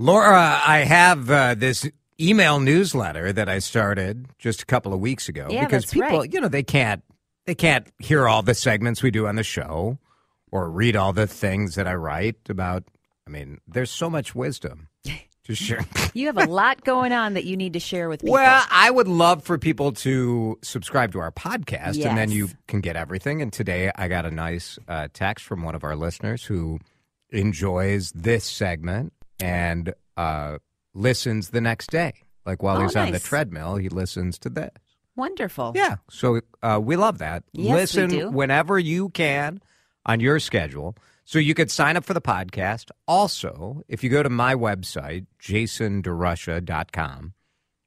Laura, I have uh, this email newsletter that I started just a couple of weeks ago Yeah, because people, right. you know, they can't they can't hear all the segments we do on the show or read all the things that I write about. I mean, there's so much wisdom to share. You have a lot going on that you need to share with people. Well, I would love for people to subscribe to our podcast, and then you can get everything. And today, I got a nice uh, text from one of our listeners who enjoys this segment and uh, listens the next day. Like while Oh, he's on the treadmill, he listens to this. Wonderful. Yeah, so uh, we love that. Yes, we Listen do. whenever you can on your schedule. So you could sign up for the podcast. Also, if you go to my website, jasonderusha.com,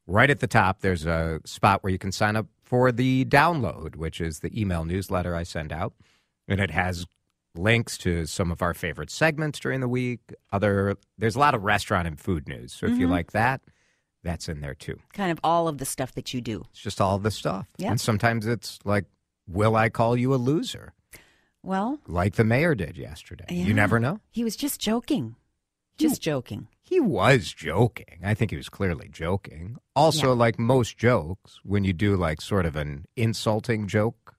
right at the top, there's a spot where you can sign up for the download, which is the email newsletter I send out. And it has links to some of our favorite segments during the week. Other there's a lot of restaurant and food news. So if Mm-hmm. you like that, that's in there too. Kind of all of the stuff that you do. It's just all the stuff. Yep. And sometimes it's like, will I call you a loser? Well, Like the mayor did yesterday. Yeah. You never know. he was just joking. Just joking. He was joking. I think he was clearly joking. Also, like most jokes, when you do like sort of an insulting joke,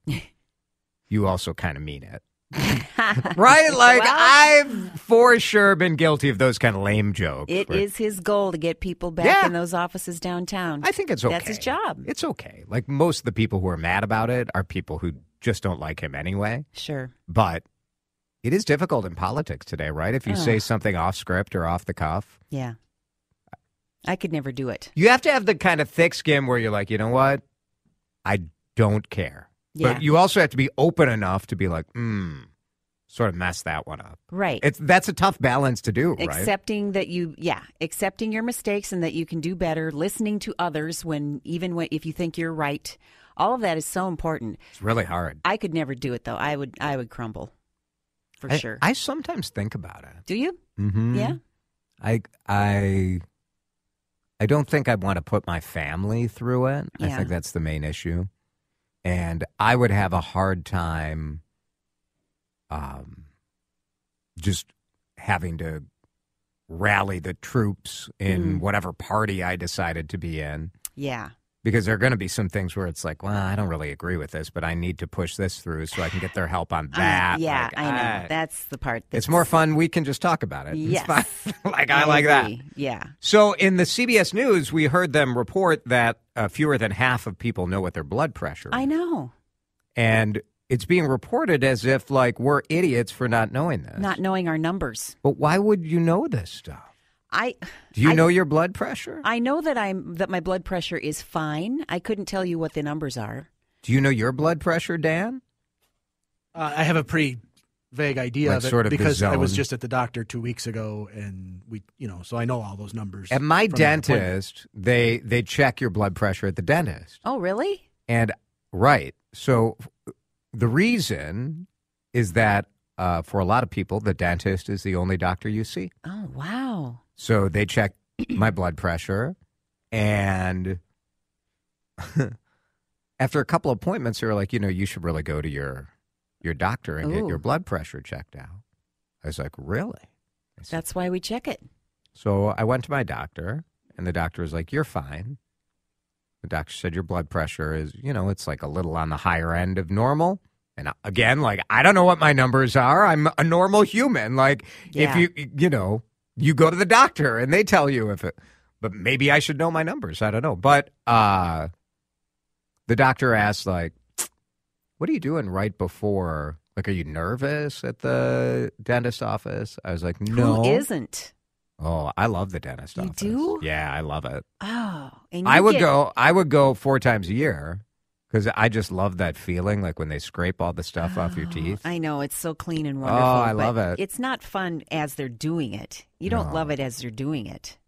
you also kind of mean it. Right? Like Well- I've for sure been guilty of those kind of lame jokes. It where- is his goal to get people back Yeah. in those offices downtown. I think it's okay. That's his job. It's okay. Like most of the people who are mad about it are people who just don't like him anyway. Sure. But it is difficult in politics today, right? If you say something off script or off the cuff, Yeah. I could never do it. you have to have the kind of thick skin where you're like, you know what? I don't care. Yeah. But you also have to be open enough to be like, hmm, sort of mess that one up. Right. It's that's a tough balance to do, right? accepting that you yeah accepting your mistakes and that you can do better listening to others when even when if you think you're right all of that is so important It's really hard. i could never do it though i would i would crumble for I, sure I sometimes think about it. do you Mm-hmm. yeah I I I don't think I'd want to put my family through it. I think that's the main issue. And I would have a hard time um just having to rally the troops in Mm. whatever party I decided to be in yeah because there are going to be some things where it's like, well, I don't really agree with this, but I need to push this through so I can get their help on I- that. yeah Like, i know I- that's the part that's it's more fun. We can just talk about it. Yes. like I, like that. yeah So in the CBS News, we heard them report that uh, fewer than half of people know what their blood pressure is. i know And it's being reported as if like we're idiots for not knowing this. not knowing our numbers But why would you know this stuff? I Do you I- know your blood pressure? i know that i'm that my blood pressure is fine i couldn't tell you what the numbers are Do you know your blood pressure, Dan? Uh, I have a pretty vague idea Like of it sort of because I was just at the doctor two weeks ago, and we, you know, so I know all those numbers. At my from that appointment. dentist, they they check your blood pressure at the dentist. oh really And right. So the reason is that uh, for a lot of people, the dentist is the only doctor you see. oh wow So they check my blood pressure, and after a couple appointments, they were like, you know, you should really go to your your doctor and get Ooh. your blood pressure checked out. I was like, really? I said, that's why we check it so I went to my doctor, and the doctor was like, "You're fine." The doctor said your blood pressure is, you know, it's like a little on the higher end of normal. And again, like I don't know what my numbers are. I'm a normal human. Like Yeah. if you, you know, you go to the doctor and they tell you if it. But maybe I should know my numbers. I don't know. But uh, the doctor asked, like, "What are you doing right before?" Like, are you nervous at the dentist office? I was like, no. who isn't Oh, I love the dentist You office. do? Yeah, I love it. Oh, and I would get- go. I would go four times a year Because I just love that feeling, like when they scrape all the stuff off your teeth. I know it's so clean and wonderful. Oh, I but love it. It's not fun as they're doing it. You don't No. love it as they're doing it,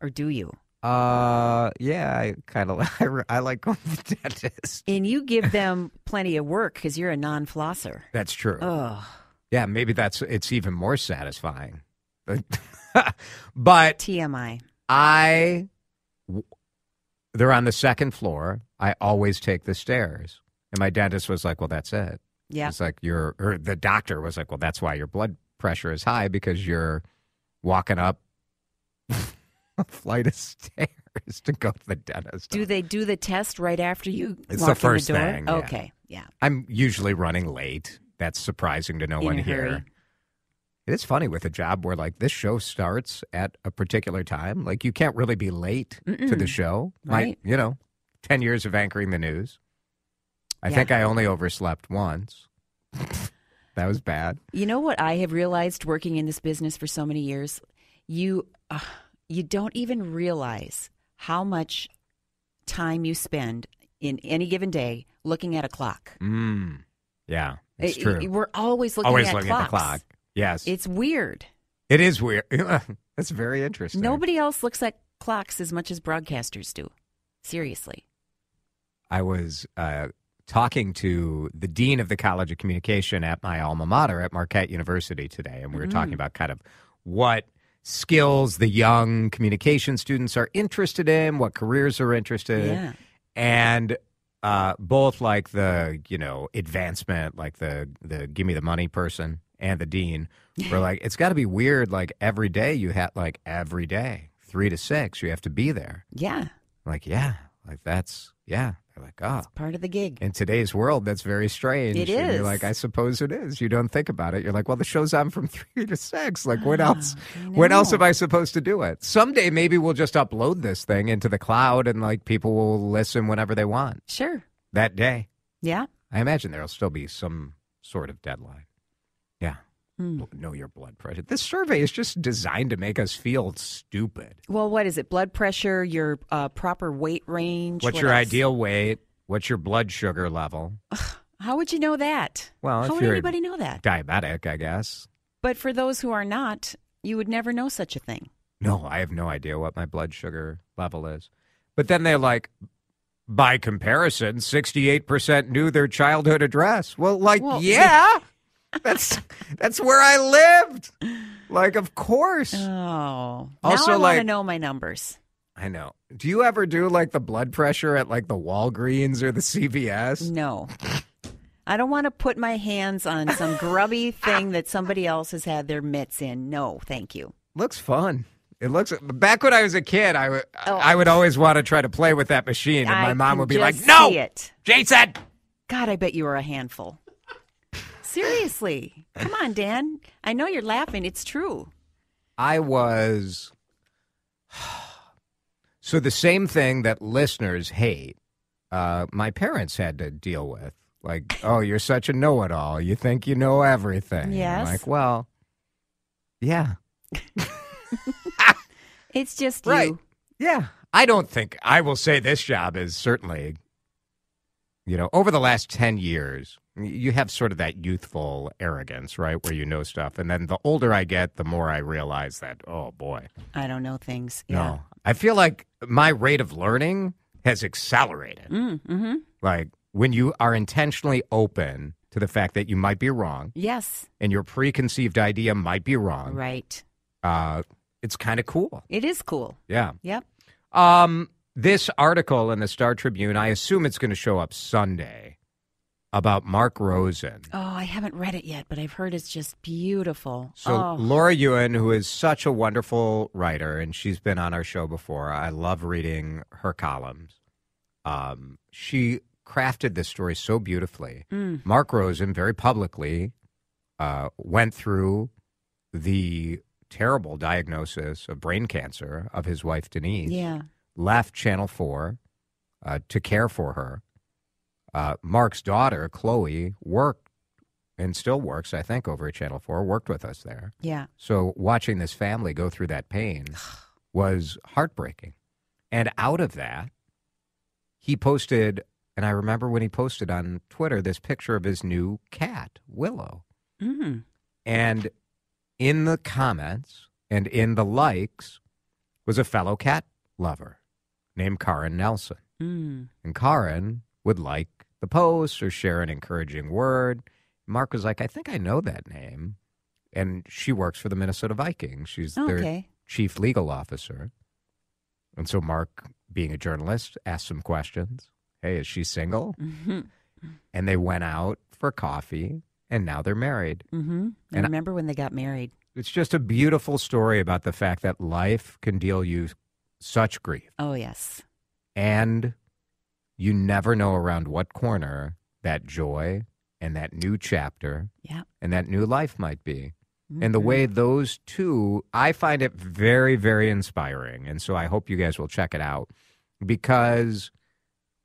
or do you? Uh, yeah, I kind of I, I like going to the dentist. And you give them plenty of work because you're a non-flosser. That's true. Oh, Yeah, maybe that's it's even more satisfying. but TMI. I, they're on the second floor. I always take the stairs, and my dentist was like, "Well, that's it." Yeah. It's like you're, or the doctor was like, "Well, that's why your blood pressure is high because you're walking up a flight of stairs to go to the dentist." Do they do the test right after you It's the first in the door? thing, yeah. Okay. Yeah. I'm usually running late. That's surprising to no In one here. hurry. It is funny with a job where like this show starts at a particular time. Like you can't really be late to the show. Right. My, you know, ten years of anchoring the news. I Yeah. think I only overslept once. that was bad. You know what I have realized working in this business for so many years? You uh, you don't even realize how much time you spend in any given day looking at a clock. Mm. Yeah, it's It- true. it- we're always looking Always at looking clocks. at the clock. Yes, It's weird. it is weird. That's very interesting. Nobody else looks at clocks as much as broadcasters do. Seriously. I was uh, talking to the dean of the College of Communication at my alma mater at Marquette University today, and we were Mm. talking about kind of what skills the young communication students are interested in, what careers are interested in, Yeah. and uh, both like the you know advancement, like the the give me the money person and the dean were like, it's got to be weird. Like every day you have like every day three to six, you have to be there. Yeah. Like yeah, like that's yeah. They're like oh. Part of the gig. In today's world, that's very strange. It And. You're like, I suppose it is. You don't think about it. You're like, well, the show's on from three to six. Like, what ah, else? I When else am I supposed to do it? Someday, maybe we'll just upload this thing into the cloud, and like people will listen whenever they want Sure. that day. Yeah. I imagine there'll still be some sort of deadline. Yeah. Hmm. Know your blood pressure. This survey is just designed to make us feel stupid. Well, what is it? Blood pressure, your uh, proper weight range. What's what your else? ideal weight? What's your blood sugar level? How would you know that? Well, How would anybody know that? Diabetic, I guess. But for those who are not, you would never know such a thing. No, I have no idea what my blood sugar level is. But then they're like, by comparison, 68% knew their childhood address. Well, like, Well, yeah, that's that's where I lived. Like, of course. Oh. Also, now I want to like- know my numbers. I know. Do you ever do like the blood pressure at like the Walgreens or the CVS? No. I don't want to put my hands on some grubby thing that somebody else has had their mitts in. No, thank you. Looks fun. It looks back when I was a kid, I would Oh. I would always want to try to play with that machine, and I my mom would be like, "No, it. Jason." God, I bet you are a handful. Seriously. Come on, Dan. I know you're laughing. It's true. I was. So the same thing that listeners hate, uh, my parents had to deal with. Like, oh, you're such a know-it-all. You think you know everything. I'm Yes. like, well, yeah, It's just right. you. Yeah. I don't think I will say this job is certainly, you know, over the last ten years, y- you have sort of that youthful arrogance, right, where you know stuff, and then the older I get, the more I realize that, oh boy. I don't know things. Yeah. No. I feel like my rate of learning has accelerated. Mm, hmm Like when you are intentionally open to the fact that you might be wrong Yes. and your preconceived idea might be wrong, Right. uh, it's kind of cool. It is cool. Yeah. Yep. Um, this article in the Star Tribune, I assume it's going to show up Sunday about Mark Rosen. Oh, I haven't read it yet, but I've heard it's just beautiful. So oh, Laura Yuen, who is such a wonderful writer, and she's been on our show before. I love reading her columns. Um, she crafted this story so beautifully. Mm. Mark Rosen very publicly uh, went through the terrible diagnosis of brain cancer of his wife Denise. yeah. Left Channel Four uh, to care for her. Uh, Mark's daughter Chloe worked and still works, I think, over at Channel Four. Worked with us there. Yeah. So watching this family go through that pain was heartbreaking. And out of that, he posted and I remember when he posted on Twitter this picture of his new cat, Willow. Mm. And in the comments and in the likes was a fellow cat lover named Karin Nelson. Mm. And Karin would like the post or share an encouraging word. Mark was like, I think I know that name. And she works for the Minnesota Vikings. She's their chief legal officer. And so Mark, being a journalist, asked some questions. Hey, is she single? Mm-hmm. And they went out for coffee and now they're married. Mm-hmm. I And I- remember when they got married. It's just a beautiful story about the fact that life can deal you such grief. Oh yes. And you never know around what corner that joy and that new chapter Yeah. and that new life might be. And the Mhm. way those two, I find it very, very inspiring. And so I hope you guys will check it out because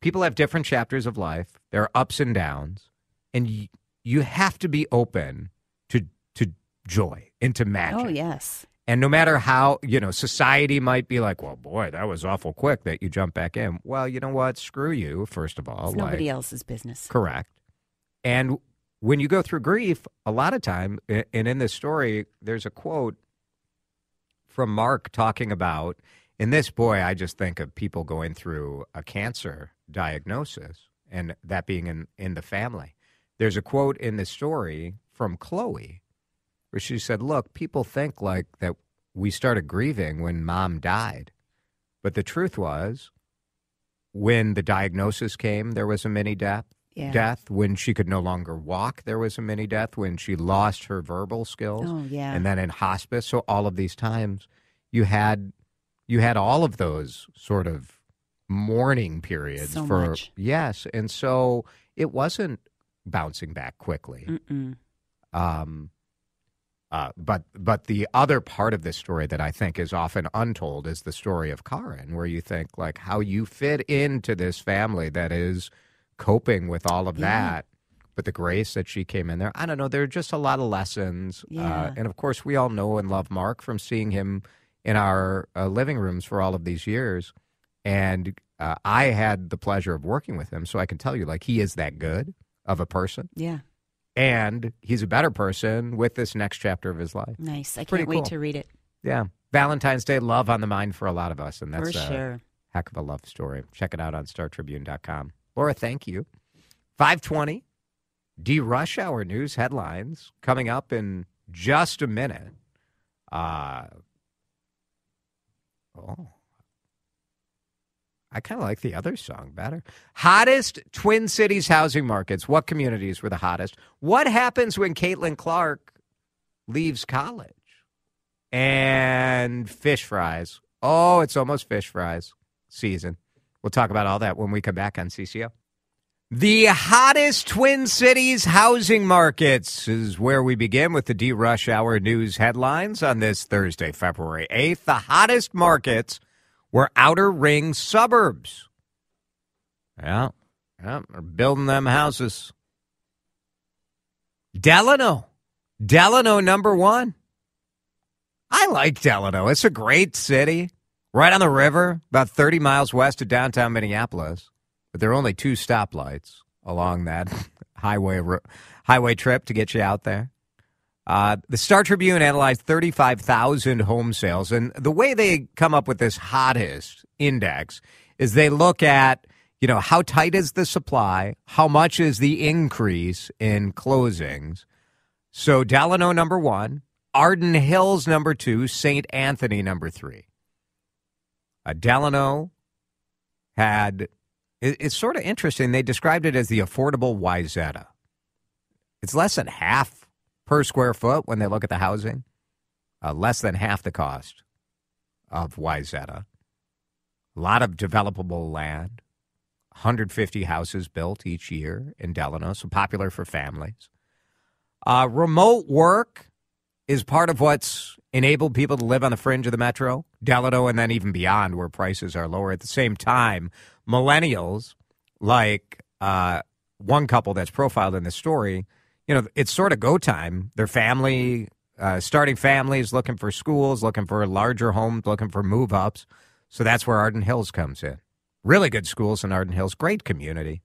people have different chapters of life. There are ups and downs, and y- you have to be open to to joy and to magic. Oh yes. And no matter how, you know, society might be like, well, boy, that was awful quick that you jump back in. Well, you know what? Screw you, first of all. It's nobody like- else's business. Correct. And when you go through grief, a lot of time, and in this story, there's a quote from Mark talking about, in this boy, I just think of people going through a cancer diagnosis and that being in, in the family. There's a quote in the story from Chloe where she said, Look, people think like that we started grieving when mom died. But the truth was, when the diagnosis came, there was a mini death Yeah. death when she could no longer walk there was a mini death when she lost her verbal skills Oh yeah. and then in hospice so all of these times you had you had all of those sort of mourning periods So for much. yes and so it wasn't bouncing back quickly Mm-mm. um, uh, but but the other part of this story that I think is often untold is the story of Karin, where you think like how you fit into this family that is coping with all of Yeah. that, but the grace that she came in there. I don't know. There are just a lot of lessons, uh, Yeah. and of course we all know and love Mark from seeing him in our uh, living rooms for all of these years, and uh, I had the pleasure of working with him, so I can tell you like he is that good of a person Yeah. And he's a better person with this next chapter of his life. Nice. I Pretty can't wait to read it. Yeah. Valentine's Day love on the mind for a lot of us, and that's for a sure. heck of a love story. Check it out on StarTribune.com. Laura, thank you. 520, DeRush-Hour News headlines coming up in just a minute. Uh, oh. I kind of like the other song better. Hottest Twin Cities housing markets. What communities were the hottest? What happens when Caitlin Clark leaves college? And fish fries. Oh, it's almost fish fries season. We'll talk about all that when we come back on CCO. The hottest Twin Cities housing markets is where we begin with the DeRush-Hour news headlines on this Thursday, February 8th. The hottest markets were outer ring suburbs. Yeah, yeah, they're building them houses. Delano. Delano number one. I like Delano. It's a great city. Right on the river, about 30 miles west of downtown Minneapolis. But there are only two stoplights along that highway highway trip to get you out there. Uh, the Star Tribune analyzed 35,000 home sales, and the way they come up with this hottest index is they look at, you know, how tight is the supply, how much is the increase in closings. So Delano number one, Arden Hills number two, St. Anthony number three. Uh, Delano had, it, it's sort of interesting. They described it as the affordable Wayzata. It's less than half per square foot when they look at the housing, uh, less than half the cost of Wayzata. A lot of developable land, 150 houses built each year in Delano, so popular for families. Uh, remote work is part of what's enabled people to live on the fringe of the metro, Delano, and then even beyond where prices are lower. At the same time, millennials, like uh, one couple that's profiled in the story, you know, it's sort of go time. Their family, uh, starting families, looking for schools, looking for larger homes, looking for move ups. So that's where Arden Hills comes in. Really good schools in Arden Hills, great community.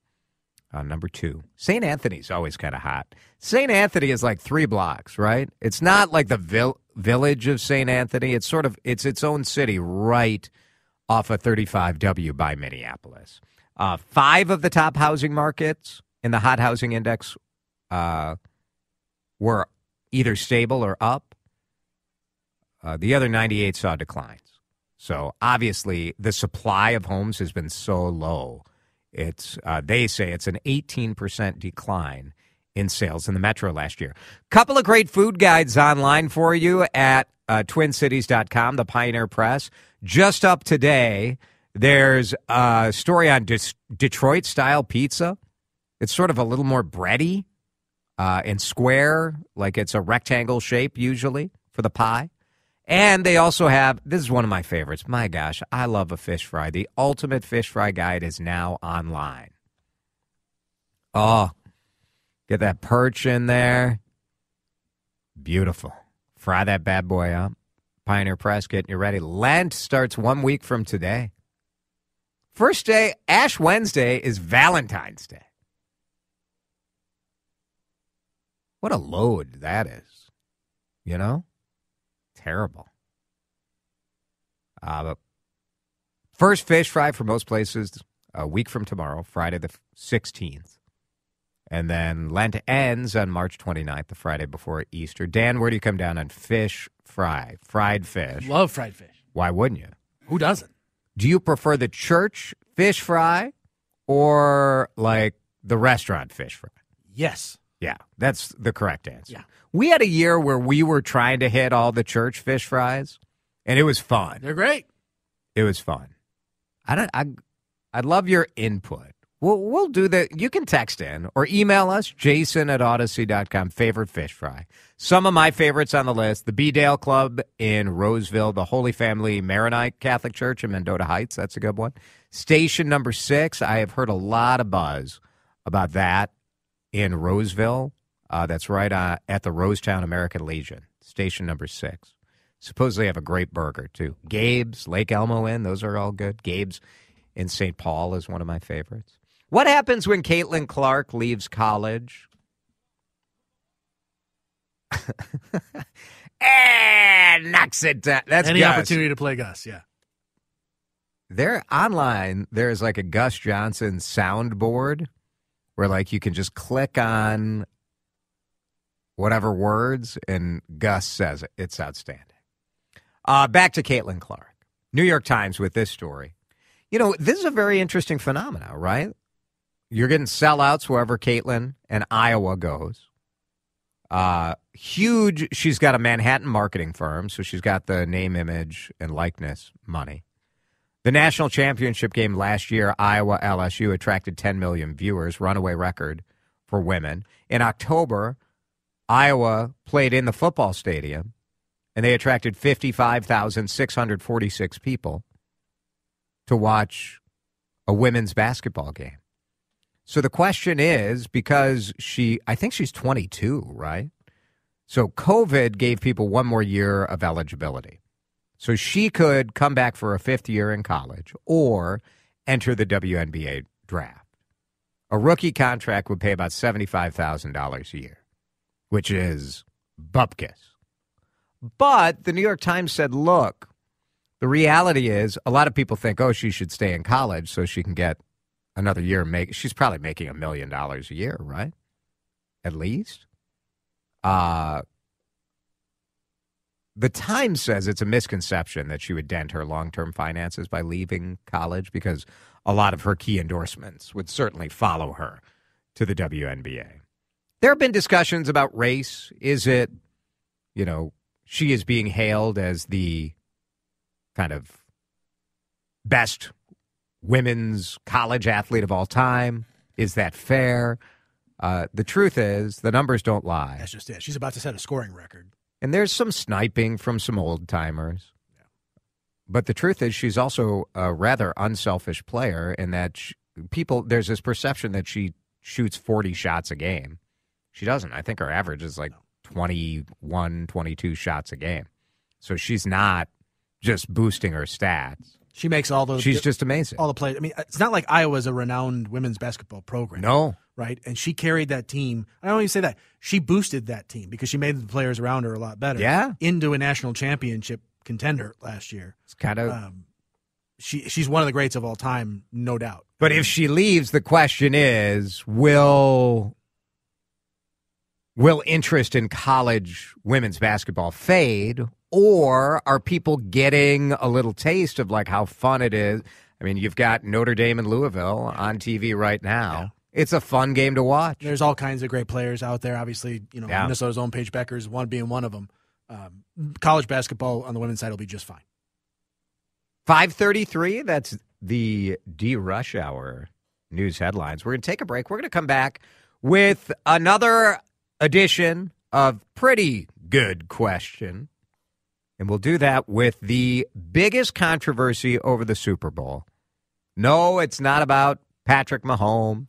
uh, number two. St. Anthony's always kind of hot. St. Anthony is like three blocks, right? It's not like the vil- village of St. Anthony. It's sort of it's its own city right off of 35W by Minneapolis. Uh, five of the top housing markets in the hot housing index uh, were either stable or up. Uh, the other 98 saw declines. So obviously, the supply of homes has been so low. It's uh, they say it's an 18% decline in sales in the metro last year. Couple of great food guides online for you at uh, twincities.com, the Pioneer Press. Just up today, there's a story on Des- Detroit style pizza. It's sort of a little more bready uh, and square, like it's a rectangle shape usually for the pie. And they also have this is one of my favorites. My gosh, I love a fish fry. The ultimate fish fry guide is now online. Oh, get that perch in there. Beautiful. Fry that bad boy up. Pioneer Press getting you ready. Lent starts one week from today. First day, Ash Wednesday, is Valentine's Day. What a load that is. You know? Terrible. Uh, first fish fry for most places a week from tomorrow, Friday the 16th. And then Lent ends on March 29th, the Friday before Easter. Dan, where do you come down on fish fry, fried fish? Love fried fish. Why wouldn't you? Who doesn't? Do you prefer the church fish fry or like the restaurant fish fry? Yes. Yeah, that's the correct answer. Yeah. We had a year where we were trying to hit all the church fish fries, and it was fun. They're great. It was fun. I don't. I. I'd love your input. We'll we'll do that. You can text in or email us, Jason at Audacy.com. Favorite fish fry. Some of my favorites on the list: the B Dale Club in Roseville, the Holy Family Maronite Catholic Church in Mendota Heights. That's a good one. Station number six. I have heard a lot of buzz about that in Roseville. Uh, that's right uh, at the Rosetown American Legion, station number six. Supposedly have a great burger too. Gabe's, Lake Elmo Inn, those are all good. Gabe's in St. Paul is one of my favorites. What happens when Caitlin Clark leaves college? and knocks it down. That's Any Gus. opportunity to play Gus, yeah. There online, there's like a Gus Johnson soundboard where like you can just click on whatever words and Gus says it. It's outstanding. Uh, back to Caitlin Clark. New York Times with this story. You know, this is a very interesting phenomenon, right? You're getting sellouts wherever Caitlin and Iowa goes. Uh, huge. She's got a Manhattan marketing firm, so she's got the name, image, and likeness money. The national championship game last year, Iowa LSU attracted 10 million viewers, runaway record for women. In October, Iowa played in the football stadium, and they attracted 55,646 people to watch a women's basketball game. So the question is because she, I think she's 22, right? So COVID gave people one more year of eligibility. So she could come back for a fifth year in college or enter the WNBA draft. A rookie contract would pay about $75,000 a year, which is bupkis. But the New York Times said, look, the reality is a lot of people think, oh, she should stay in college so she can get another year. Make She's probably making a million dollars a year, right? At least. Uh, the Times says it's a misconception that she would dent her long term finances by leaving college because a lot of her key endorsements would certainly follow her to the WNBA. There have been discussions about race. Is it, you know, she is being hailed as the kind of best women's college athlete of all time? Is that fair? Uh, the truth is, the numbers don't lie. That's just it. She's about to set a scoring record. And there's some sniping from some old timers. But the truth is, she's also a rather unselfish player in that she, people, there's this perception that she shoots 40 shots a game. She doesn't. I think her average is like 21, 22 shots a game. So she's not just boosting her stats. She makes all those. She's just amazing. all the plays. I mean, it's not like Iowa's a renowned women's basketball program. No. Right? And she carried that team. I don't even say that. She boosted that team because she made the players around her a lot better. Yeah. Into a national championship contender last year. It's kind of. Um, she she's one of the greats of all time, no doubt. But if she leaves, the question is, will will interest in college women's basketball fade or are people getting a little taste of like how fun it is? I mean, you've got Notre Dame and Louisville on TV right now. It's a fun game to watch. There's all kinds of great players out there. Obviously, you know Yeah. Minnesota's own Paige Bueckers, one being one of them. Um, college basketball on the women's side will be just fine. 533, that's the DeRush-Hour news headlines. We're going to take a break. We're going to come back with another edition of Pretty Good Question. And we'll do that with the biggest controversy over the Super Bowl. No, it's not about Patrick Mahomes.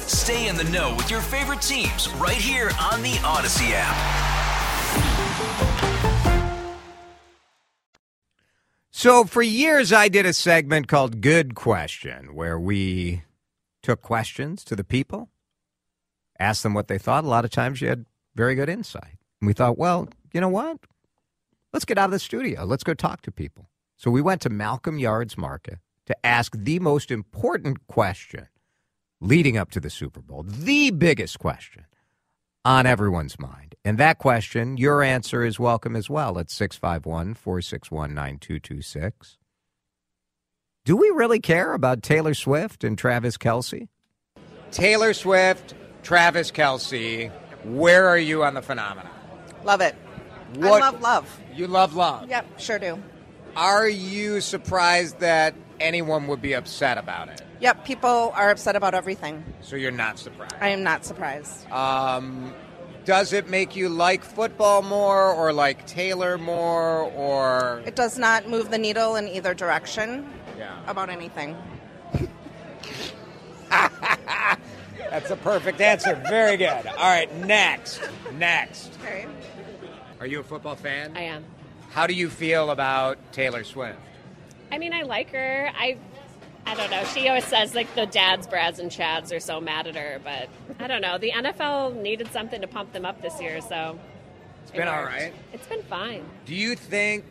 Stay in the know with your favorite teams right here on the Audacy app. So for years, I did a segment called Good Question, where we took questions to the people, asked them what they thought. A lot of times you had very good insight. And we thought, well, you know what? Let's get out of the studio. Let's go talk to people. So we went to Malcolm Yards Market to ask the most important question leading up to the Super Bowl, the biggest question on everyone's mind. And that question, your answer is welcome as well at 651 461 9226. Do we really care about Taylor Swift and Travis Kelce? Taylor Swift, Travis Kelce, where are you on the phenomenon? Love it. What- I love love. You love love. Yep, sure do. Are you surprised that anyone would be upset about it? Yep, people are upset about everything. So you're not surprised. I am not surprised. Um, does it make you like football more or like Taylor more or It does not move the needle in either direction Yeah. about anything. That's a perfect answer. Very good. All right, next. Next. Okay. Are you a football fan? I am. How do you feel about Taylor Swift? I mean, I like her. I, I don't know. She always says like the dads, Brads, and Chads are so mad at her, but I don't know. The NFL needed something to pump them up this year, so It's been all worked. right. It's been fine. Do you think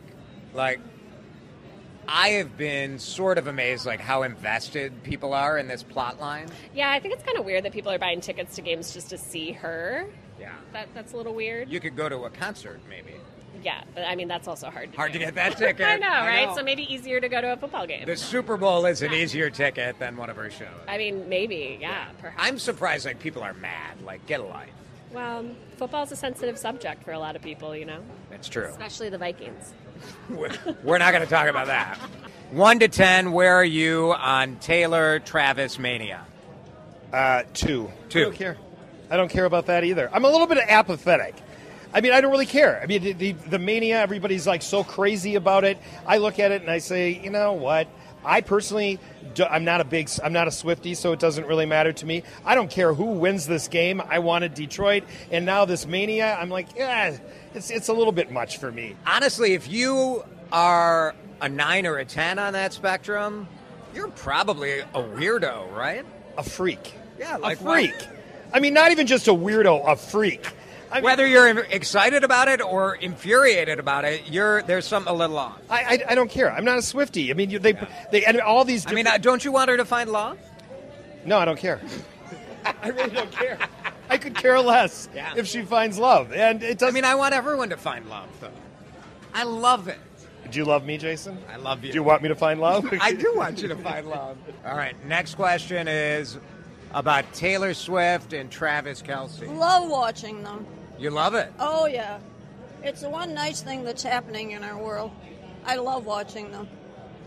like I have been sort of amazed like how invested people are in this plot line? Yeah, I think it's kind of weird that people are buying tickets to games just to see her. Yeah. That that's a little weird. You could go to a concert maybe. Yeah, but I mean that's also hard. To Hard do. to get that ticket. I know, I right? know. So maybe easier to go to a football game. The Super Bowl is an easier ticket than one of her shows. I mean, maybe, yeah, perhaps. I'm surprised like people are mad. Like get a life. well, football's a sensitive subject for a lot of people, you know, That's true. especially the Vikings. We're we're not going to talk about that. One to ten, where are you on Taylor Travis mania? Uh, two. Two. I don't care. I don't care about that either. I'm a little bit apathetic. I mean, I don't really care. I mean, the, the, the mania, everybody's like so crazy about it. I look at it and I say, you know what? I personally, do, I'm not a big, I'm not a Swiftie, so it doesn't really matter to me. I don't care who wins this game. I wanted Detroit, and now this mania, I'm like, yeah, it's it's a little bit much for me. Honestly, if you are a nine or a ten on that spectrum, you're probably a weirdo, right? A freak. Yeah, a like what? freak. I mean, not even just a weirdo, a freak. I mean, Whether you're excited about it or infuriated about it, you're there's something a little off. I, I, I don't care. I'm not a Swiftie. I mean, you, they they and all these. I mean, uh, don't you want her to find love? No, I don't care. I really don't care. I could care less Yeah. if she finds love. And it I doesn't. mean, I want everyone to find love, though. I love it. do you love me, Jason? I love you. Do you want me to find love? I do want you to find love. All right, next question is about Taylor Swift and Travis Kelce. Love watching them. You love it. Oh, yeah. It's the one nice thing that's happening in our world. I love watching them.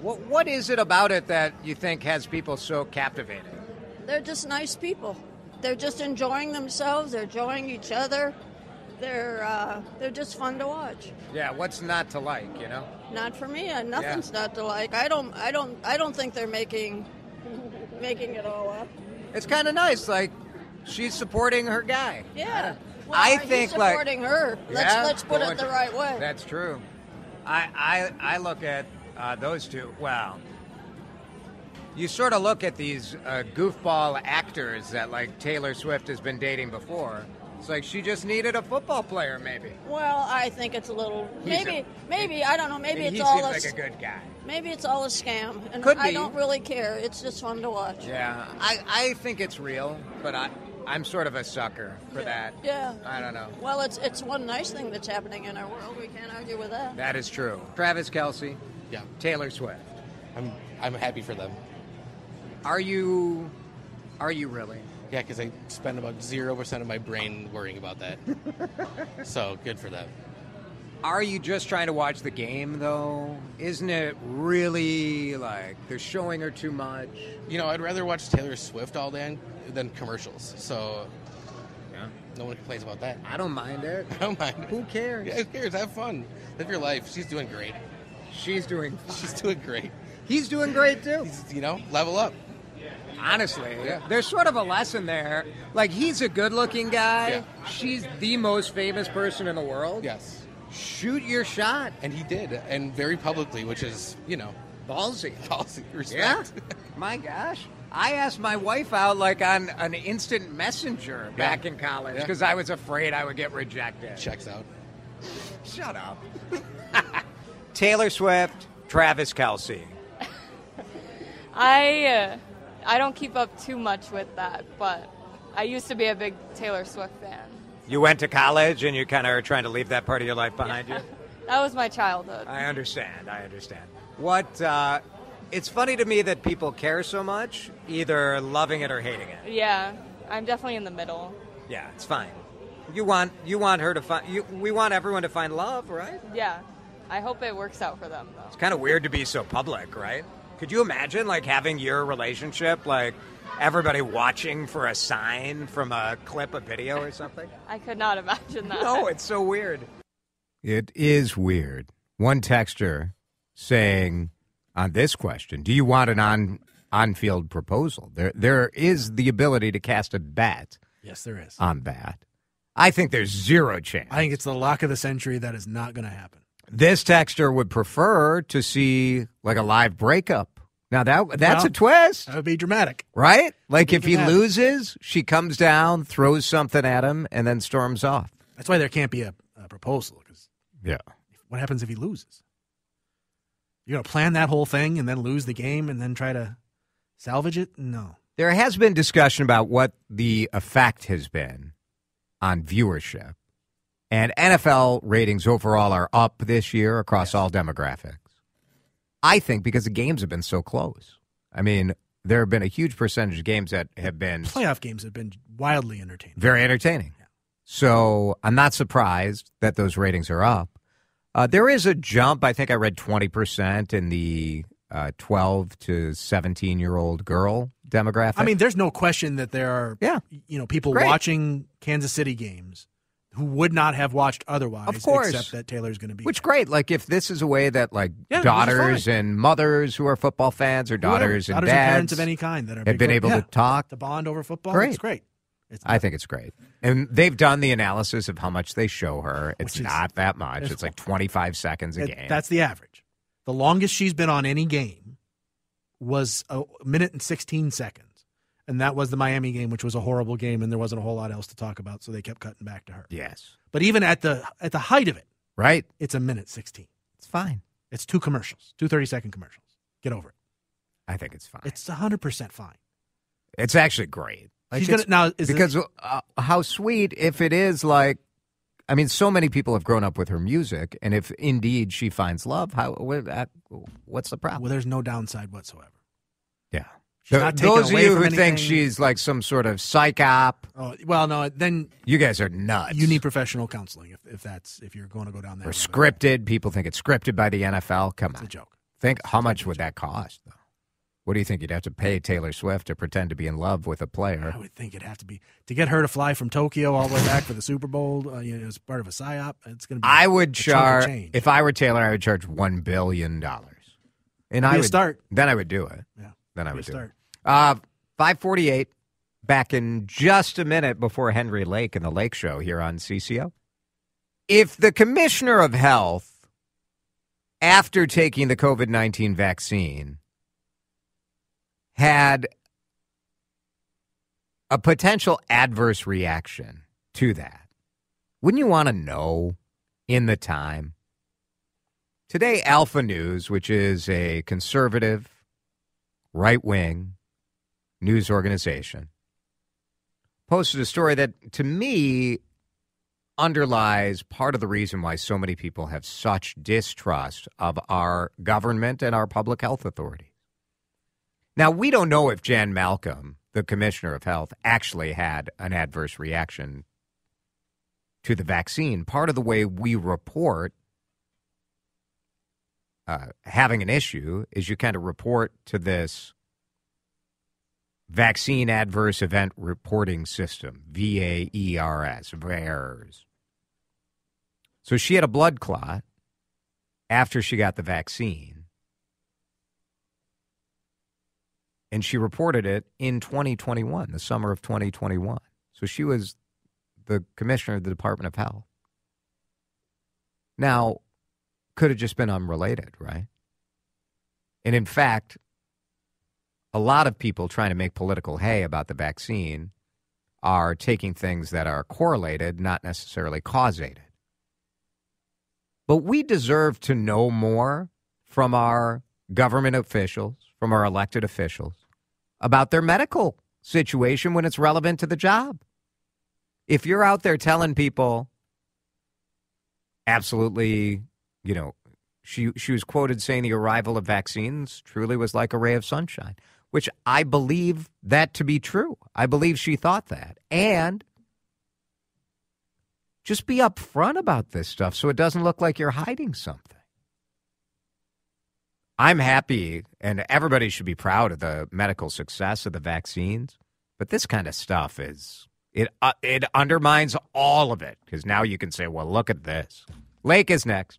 What, what is it about it that you think has people so captivated? They're just nice people. they're just enjoying themselves. They're enjoying each other. They're uh, they're just fun to watch. Yeah, what's not to like, you know? Not for me. Nothing's not to like. I don't. I don't. I don't think they're making making it all up. It's kind of nice. Like, she's supporting her guy. Yeah. Well, I think, like- supporting her. Let's Yeah, let's put it the right way. That's true. I I, I look at uh, those two. Well, you sort of look at these uh, goofball actors that like Taylor Swift has been dating before. It's like she just needed a football player, maybe. Well, I think it's a little maybe a- maybe I don't know maybe it's all a, like a good guy. maybe it's all a scam and Could I be. don't really care. It's just fun to watch. Yeah, I, I think it's real, but I I'm sort of a sucker for Yeah. that. Yeah. I don't know. Well, it's it's one nice thing that's happening in our world. We can't argue with that. That is true. Travis Kelce, Yeah, Taylor Swift. I'm I'm happy for them. Are you? Are you really? Yeah, because I spend about zero percent of my brain worrying about that. so good for them. Are you just trying to watch the game though? Isn't it really like they're showing her too much? You know, I'd rather watch Taylor Swift all day than commercials. So Yeah. no one complains about that. I don't mind it. I don't mind. Who cares? Yeah, who cares? Have fun. Live your life. She's doing great. She's doing. She's doing great. He's doing great too. He's, you know, level up. Honestly, Yeah. there's sort of a lesson there. Like he's a good-looking guy. Yeah. She's the most famous person in the world. Yes. Shoot your shot. And he did, and very publicly, which is, you know, Ballsy. policy Yeah. My gosh. I asked my wife out like on an instant messenger back in college Yeah. because I was afraid I would get rejected. Checks out. Shut up. Taylor Swift, Travis Kelce. I uh, I don't keep up too much with that, but I used to be a big Taylor Swift fan. You went to college and you kind of are trying to leave that part of your life behind you? That was my childhood. I understand. I understand. What, uh, it's funny to me that people care so much, either loving it or hating it. Yeah, I'm definitely in the middle. Yeah, it's fine. You want you want her to find you, we want everyone to find love, right? Yeah, I hope it works out for them though. It's kind of weird to be so public, right? Could you imagine like having your relationship like everybody watching for a sign from a clip of video or something? I could not imagine that. No, it's so weird. It is weird. One texture saying on this question, do you want an on on field proposal? There there is the ability to cast a bet Yes, there is. on that. I think there's zero chance. I think it's the lock of the century. That is not going to happen. This texture would prefer to see like a live breakup. Now that that's Well, a twist, That would be dramatic. right? Like if can he loses, she comes down, throws something at him, and then storms off. That's why there can't be a, a proposal. Because Yeah. what happens if he loses? You're going to plan that whole thing and then lose the game and then try to salvage it? No. There has been discussion about what the effect has been on viewership. And NFL ratings overall are up this year across all demographics. I think because the games have been so close. I mean, there have been a huge percentage of games that have been Playoff games have been wildly entertaining. very entertaining. So I'm not surprised that those ratings are up. Uh, there is a jump. I think I read 20% in the uh, 12 to 17 year old girl demographic. I mean, there's no question that there are Yeah. you know people Great. watching Kansas City games who would not have watched otherwise, Of course. except that Taylor's going to be. Which there. great. Like if this is a way that like Yeah, daughters and mothers who are football fans or Whoever, daughters and daughters dads parents of any kind that are have been able yeah, to talk. to bond over football. Great. It's great. It's I think it's great. And they've done the analysis of how much they show her. It's is- not that much. it's- It's like 25 seconds a It- game. That's the average. The longest she's been on any game was a minute and 16 seconds. And that was the Miami game, which was a horrible game, and there wasn't a whole lot else to talk about, so they kept cutting back to her. yes. But even at the at the height of it, Right? it's a minute 16. It's fine. It's two commercials, two 30 second commercials. Get over it. I think it's fine. It's 100% fine. It's actually great. Like, She's gonna- now, because uh, how sweet if it is like, I mean, so many people have grown up with her music, and if indeed she finds love, how uh, what's the problem? Well, there's no downside whatsoever. yeah, She's Th- not taken those of you who think she's like some sort of psyop, Oh, well, no, then you guys are nuts. you need professional counseling if, if that's if you're going to go down that or scripted. People think it's scripted by the NFL. Come It's on, a joke. think how much would that cost? Though What do you think? You'd have to pay Taylor Swift to pretend to be in love with a player. I would think it'd have to be to get her to fly from Tokyo all the way back for the Super Bowl. Uh, you know, as part of a psyop. It's going to be. I would charge if I were Taylor. I would charge one billion dollars, and I would start. Then I would do it. Yeah, then I would do start. it. Uh, Five forty-eight. Back in just a minute before Henry Lake and the Lake Show here on CCO. If the commissioner of health, after taking the COVID nineteen vaccine, had a potential adverse reaction to that, wouldn't you want to know in the time? Today, Alpha News, which is a conservative, right wing news organization, posted a story that to me underlies part of the reason why so many people have such distrust of our government and our public health authorities. Now, we don't know if Jan Malcolm, the commissioner of health, actually had an adverse reaction to the vaccine. Part of the way we report uh, having an issue is you kind of report to this vaccine adverse event reporting system, V A E R S, VAERS. So she had a blood clot after she got the vaccine. And she reported it in 2021, the summer of 2021. So she was the commissioner of the Department of Health. Now, could have just been unrelated, right? And in fact, a lot of people trying to make political hay about the vaccine are taking things that are correlated, not necessarily causated. But we deserve to know more from our government officials, from our elected officials, about their medical situation when it's relevant to the job. If you're out there telling people, absolutely, you know, she she was quoted saying the arrival of vaccines truly was like a ray of sunshine, which I believe that to be true. I believe she thought that. And just be upfront about this stuff so it doesn't look like you're hiding something. I'm happy, and everybody should be proud of the medical success of the vaccines. But this kind of stuff is it uh, it undermines all of it because now you can say, well, look at this. Lake is next.